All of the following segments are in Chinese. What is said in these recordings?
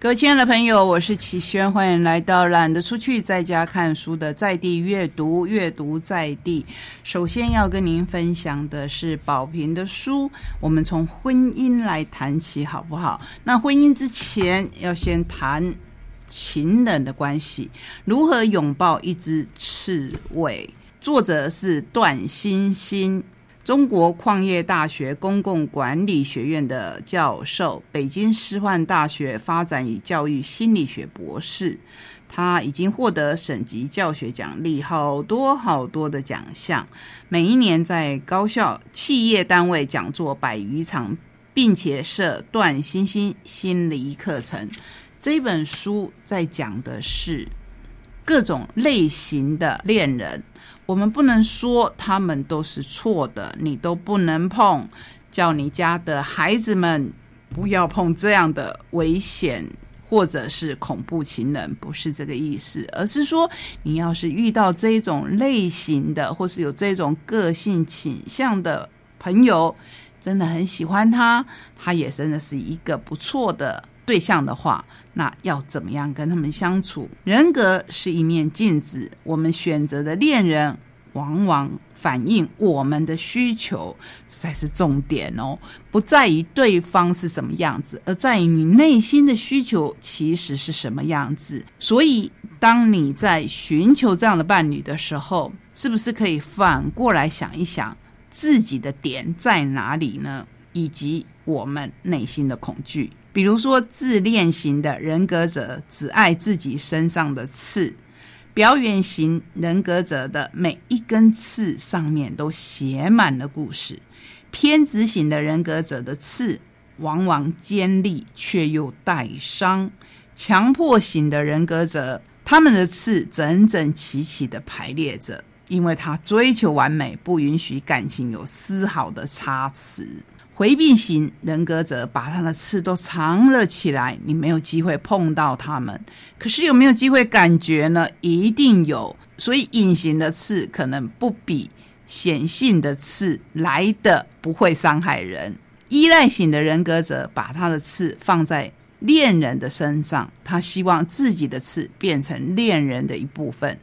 各位亲爱的朋友，我是齐轩，欢迎来到懒得出去在家看书的在地阅读，阅读在地。首先要跟您分享的是宝瓶的书，我们从婚姻来谈起，好不好？那婚姻之前要先谈情人的关系，如何拥抱一只刺猬？作者是段欣欣。中国矿业大学公共管理学院的教授，北京师范大学发展与教育心理学博士，他已经获得省级教学奖励好多好多的奖项，每一年在高校、企业单位讲座百余场，并且设段星星心理课程。这本书在讲的是各种类型的恋人。我们不能说他们都是错的，你都不能碰。叫你家的孩子们不要碰这样的危险或者是恐怖情人，不是这个意思，而是说你要是遇到这种类型的，或是有这种个性倾向的朋友，真的很喜欢他，他也真的是一个不错的对象的话，那要怎么样跟他们相处？人格是一面镜子，我们选择的恋人。往往反映我们的需求，这才是重点哦。不在于对方是什么样子，而在于你内心的需求其实是什么样子。所以，当你在寻求这样的伴侣的时候，是不是可以反过来想一想自己的点在哪里呢？以及我们内心的恐惧。比如说，自恋型的人格者只爱自己身上的刺。表演型人格者的每一根刺上面都写满了故事，偏执型的人格者的刺往往尖利却又带伤，强迫型的人格者他们的刺整整齐齐的排列着，因为他追求完美，不允许感情有丝毫的差池。回避型人格者把他的刺都藏了起来，你没有机会碰到他们。可是有没有机会感觉呢？一定有。所以隐形的刺可能不比显性的刺来的不会伤害人。依赖型的人格者把他的刺放在恋人的身上，他希望自己的刺变成恋人的一部分。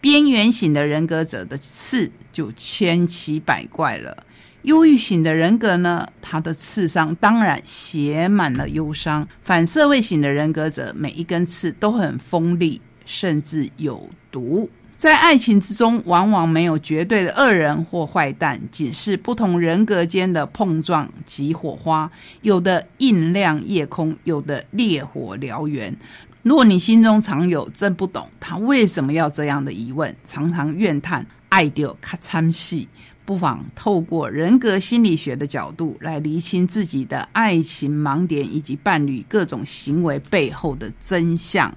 边缘型的人格者的刺就千奇百怪了。忧郁型的人格呢，他的刺上当然写满了忧伤。反社会型的人格者，每一根刺都很锋利，甚至有毒。在爱情之中，往往没有绝对的恶人或坏蛋，仅是不同人格间的碰撞及火花。有的映亮夜空，有的烈火燎原。若你心中常有真不懂他为什么要这样的疑问，常常怨叹爱丢咔参戏。不妨透过人格心理学的角度来厘清自己的爱情盲点以及伴侣各种行为背后的真相，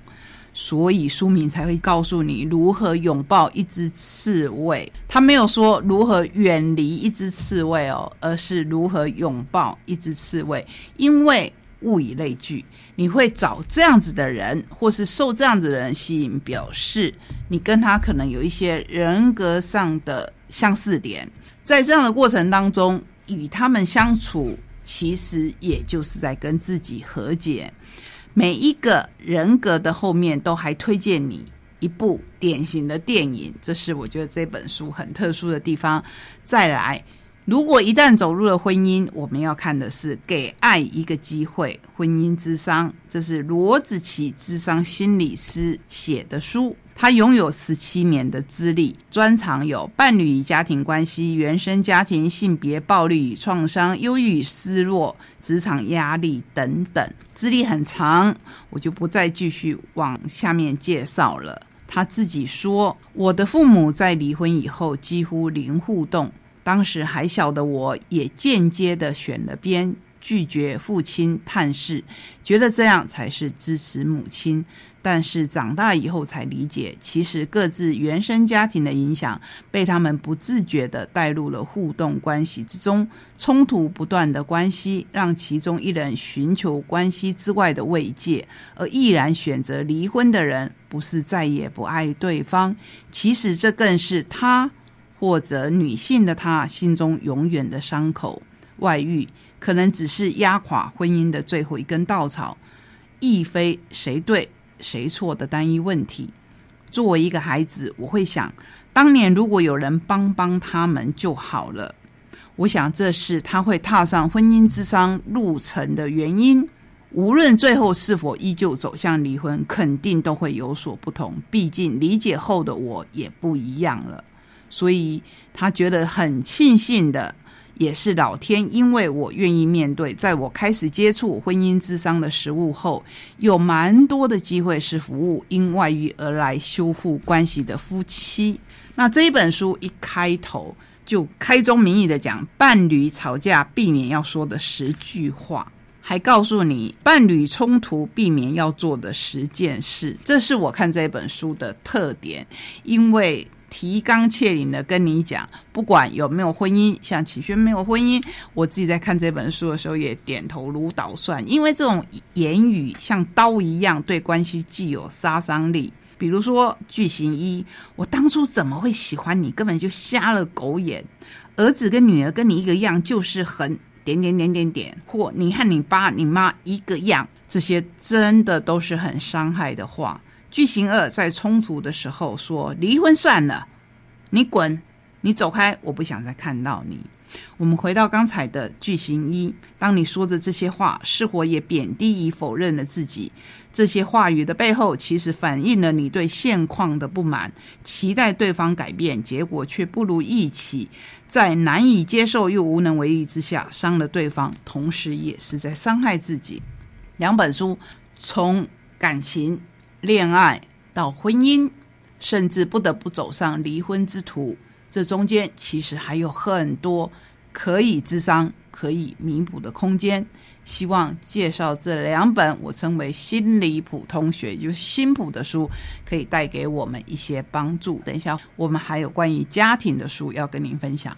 所以书名才会告诉你如何拥抱一只刺猬。他没有说如何远离一只刺猬哦，而是如何拥抱一只刺猬。因为物以类聚，你会找这样子的人，或是受这样子的人吸引，表示你跟他可能有一些人格上的相似点。在这样的过程当中，与他们相处，其实也就是在跟自己和解。每一个人格的后面，都还推荐你一部典型的电影，这是我觉得这本书很特殊的地方。再来，如果一旦走入了婚姻，我们要看的是《给爱一个机会》婚姻之商，这是罗子琪智商心理师写的书。他拥有十七年的资历，专长有伴侣与家庭关系、原生家庭、性别暴力与创伤、忧郁与失落、职场压力等等，资历很长，我就不再继续往下面介绍了。他自己说：“我的父母在离婚以后几乎零互动，当时还小的我也间接的选了边。”拒绝父亲探视，觉得这样才是支持母亲。但是长大以后才理解，其实各自原生家庭的影响，被他们不自觉的带入了互动关系之中，冲突不断的关系，让其中一人寻求关系之外的慰藉，而毅然选择离婚的人，不是再也不爱对方，其实这更是他或者女性的他心中永远的伤口。外遇可能只是压垮婚姻的最后一根稻草，亦非谁对谁错的单一问题。作为一个孩子，我会想，当年如果有人帮帮他们就好了。我想这是他会踏上婚姻之商路程的原因。无论最后是否依旧走向离婚，肯定都会有所不同。毕竟理解后的我也不一样了，所以他觉得很庆幸的。也是老天，因为我愿意面对，在我开始接触婚姻之商的食物后，有蛮多的机会是服务因外遇而来修复关系的夫妻。那这一本书一开头就开宗明义的讲伴侣吵架避免要说的十句话，还告诉你伴侣冲突避免要做的十件事。这是我看这本书的特点，因为。提纲挈领的跟你讲，不管有没有婚姻，像启轩没有婚姻，我自己在看这本书的时候也点头如捣蒜，因为这种言语像刀一样，对关系具有杀伤力。比如说句型一，我当初怎么会喜欢你，根本就瞎了狗眼。儿子跟女儿跟你一个样，就是很点点点点点，或你和你爸你妈一个样，这些真的都是很伤害的话。句型二在冲突的时候说：“离婚算了，你滚，你走开，我不想再看到你。”我们回到刚才的句型一，当你说着这些话，是否也贬低与否认了自己？这些话语的背后，其实反映了你对现况的不满，期待对方改变，结果却不如预期，在难以接受又无能为力之下，伤了对方，同时也是在伤害自己。两本书从感情。恋爱到婚姻，甚至不得不走上离婚之途，这中间其实还有很多可以智商、可以弥补的空间。希望介绍这两本我称为心理普通学，就是新普的书，可以带给我们一些帮助。等一下，我们还有关于家庭的书要跟您分享。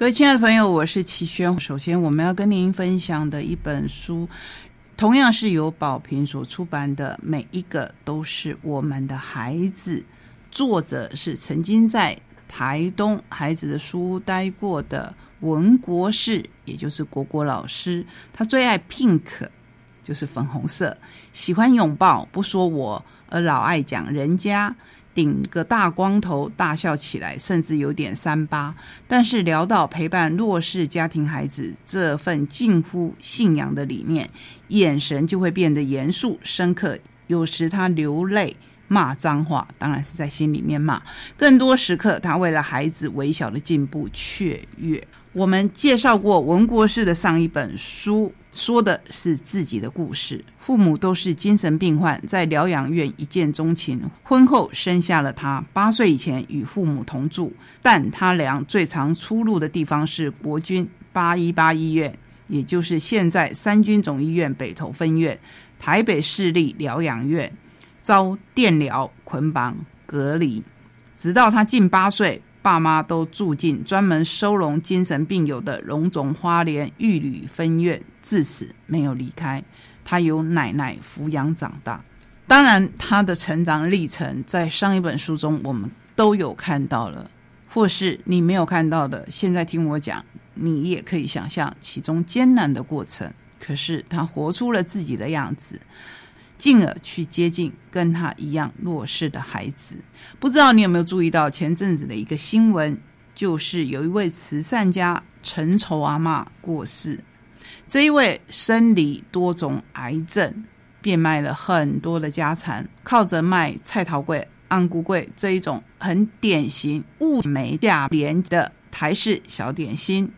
各位亲爱的朋友，我是齐轩。首先，我们要跟您分享的一本书，同样是由宝平所出版的《每一个都是我们的孩子》，作者是曾经在台东孩子的书待过的文国士，也就是果果老师。他最爱 pink，就是粉红色，喜欢拥抱，不说我，而老爱讲人家。顶个大光头，大笑起来，甚至有点三八。但是聊到陪伴弱势家庭孩子这份近乎信仰的理念，眼神就会变得严肃深刻。有时他流泪。骂脏话，当然是在心里面骂。更多时刻，他为了孩子微小的进步雀跃。我们介绍过文国士的上一本书，说的是自己的故事。父母都是精神病患，在疗养院一见钟情，婚后生下了他。八岁以前与父母同住，但他俩最常出入的地方是国军八一八医院，也就是现在三军总医院北投分院、台北市立疗养院。遭电疗捆绑隔离，直到他近八岁，爸妈都住进专门收容精神病友的荣总花莲玉女分院，自此没有离开。他由奶奶抚养长大。当然，他的成长历程在上一本书中我们都有看到了，或是你没有看到的，现在听我讲，你也可以想象其中艰难的过程。可是他活出了自己的样子。进而去接近跟他一样弱势的孩子。不知道你有没有注意到前阵子的一个新闻，就是有一位慈善家陈丑阿妈过世。这一位生理多种癌症，变卖了很多的家产，靠着卖菜桃柜、安菇柜这一种很典型物美价廉的台式小点心，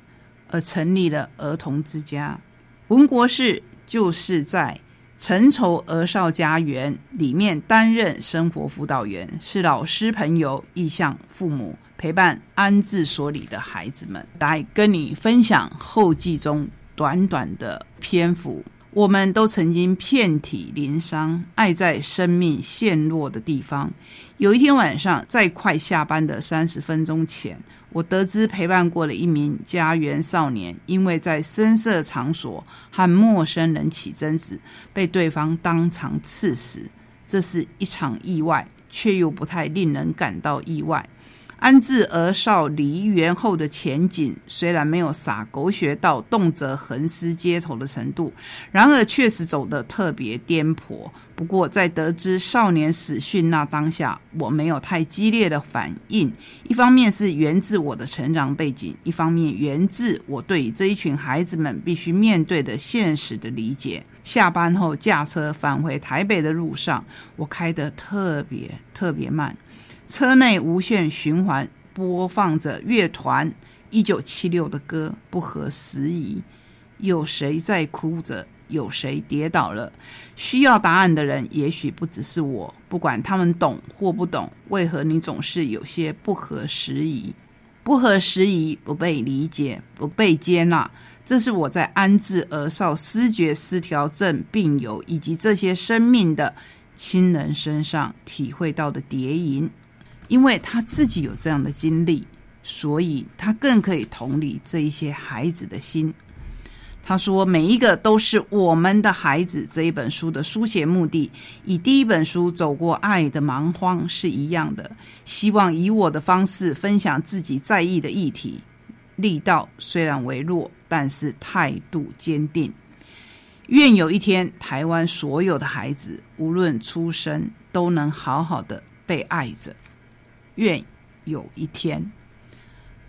而成立了儿童之家。文国士就是在。陈愁儿少家园里面担任生活辅导员，是老师、朋友、意向父母陪伴安置所里的孩子们，来跟你分享后记中短短的篇幅。我们都曾经遍体鳞伤，爱在生命陷落的地方。有一天晚上，在快下班的三十分钟前，我得知陪伴过了一名家园少年，因为在深色场所和陌生人起争执，被对方当场刺死。这是一场意外，却又不太令人感到意外。安置儿少离园后的前景，虽然没有洒狗血到动辄横尸街头的程度，然而确实走得特别颠簸。不过，在得知少年死讯那当下，我没有太激烈的反应。一方面是源自我的成长背景，一方面源自我对这一群孩子们必须面对的现实的理解。下班后驾车返回台北的路上，我开得特别特别慢。车内无限循环播放着乐团一九七六的歌，不合时宜。有谁在哭着？有谁跌倒了？需要答案的人也许不只是我。不管他们懂或不懂，为何你总是有些不合时宜？不合时宜，不被理解，不被接纳，这是我在安置儿少思觉失调症病友以及这些生命的亲人身上体会到的叠影。因为他自己有这样的经历，所以他更可以同理这一些孩子的心。他说：“每一个都是我们的孩子。”这一本书的书写目的，以第一本书走过爱的蛮荒是一样的，希望以我的方式分享自己在意的议题。力道虽然微弱，但是态度坚定。愿有一天，台湾所有的孩子，无论出生，都能好好的被爱着。愿有一天，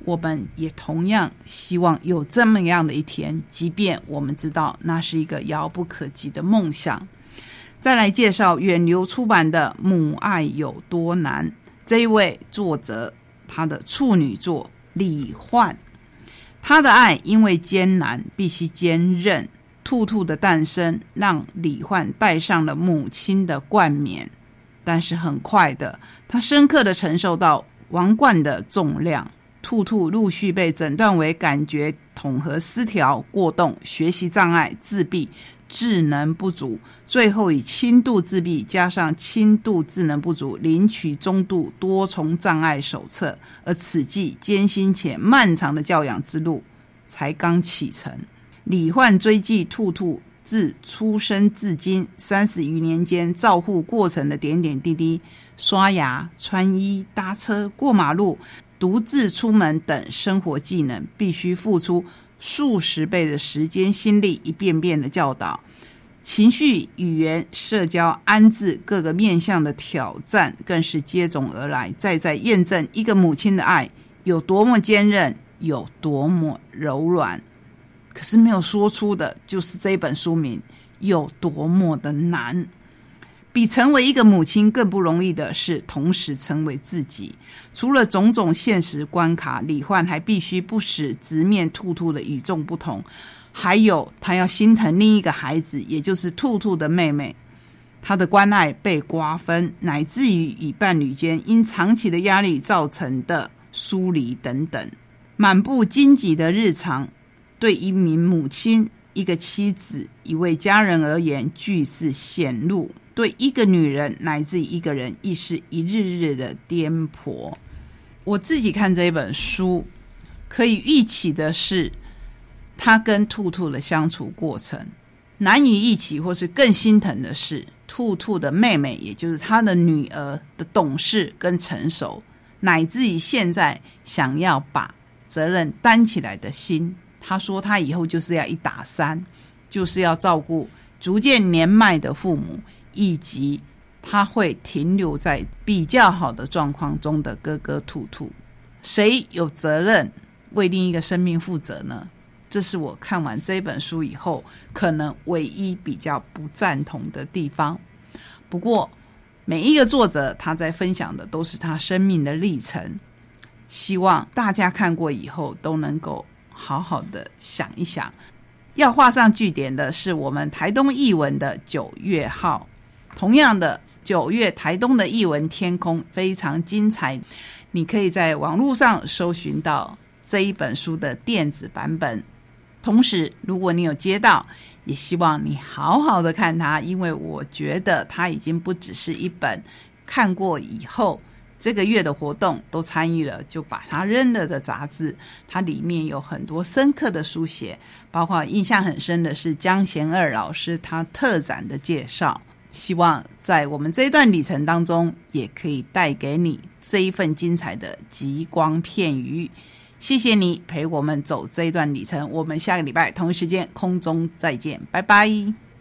我们也同样希望有这么样的一天，即便我们知道那是一个遥不可及的梦想。再来介绍远流出版的《母爱有多难》这一位作者，他的处女作李焕，他的爱因为艰难，必须坚韧。兔兔的诞生让李焕带上了母亲的冠冕。但是很快的，他深刻的承受到王冠的重量。兔兔陆续被诊断为感觉统合失调、过动、学习障碍、自闭、智能不足，最后以轻度自闭加上轻度智能不足领取中度多重障碍手册。而此际艰辛且漫长的教养之路才刚启程。李焕追记兔兔。自出生至今三十余年间，照护过程的点点滴滴，刷牙、穿衣、搭车、过马路、独自出门等生活技能，必须付出数十倍的时间、心力，一遍遍的教导。情绪、语言、社交、安置各个面向的挑战，更是接踵而来，再再验证一个母亲的爱有多么坚韧，有多么柔软。可是没有说出的，就是这本书名有多么的难。比成为一个母亲更不容易的是，同时成为自己。除了种种现实关卡，李焕还必须不时直面兔兔的与众不同，还有他要心疼另一个孩子，也就是兔兔的妹妹。他的关爱被瓜分，乃至于与伴侣间因长期的压力造成的疏离等等，满布荆棘的日常。对一名母亲、一个妻子、一位家人而言，俱是显露；对一个女人乃至一个人，亦是一日日的颠簸。我自己看这本书，可以预期的是，他跟兔兔的相处过程难以预期，或是更心疼的是，兔兔的妹妹，也就是他的女儿的懂事跟成熟，乃至于现在想要把责任担起来的心。他说：“他以后就是要一打三，就是要照顾逐渐年迈的父母，以及他会停留在比较好的状况中的哥哥兔兔。谁有责任为另一个生命负责呢？这是我看完这本书以后可能唯一比较不赞同的地方。不过，每一个作者他在分享的都是他生命的历程，希望大家看过以后都能够。”好好的想一想，要画上句点的是我们台东译文的九月号。同样的，九月台东的译文天空非常精彩，你可以在网络上搜寻到这一本书的电子版本。同时，如果你有接到，也希望你好好的看它，因为我觉得它已经不只是一本看过以后。这个月的活动都参与了，就把它扔了的杂志，它里面有很多深刻的书写，包括印象很深的是江贤二老师他特展的介绍。希望在我们这一段旅程当中，也可以带给你这一份精彩的极光片语。谢谢你陪我们走这一段旅程，我们下个礼拜同一时间空中再见，拜拜。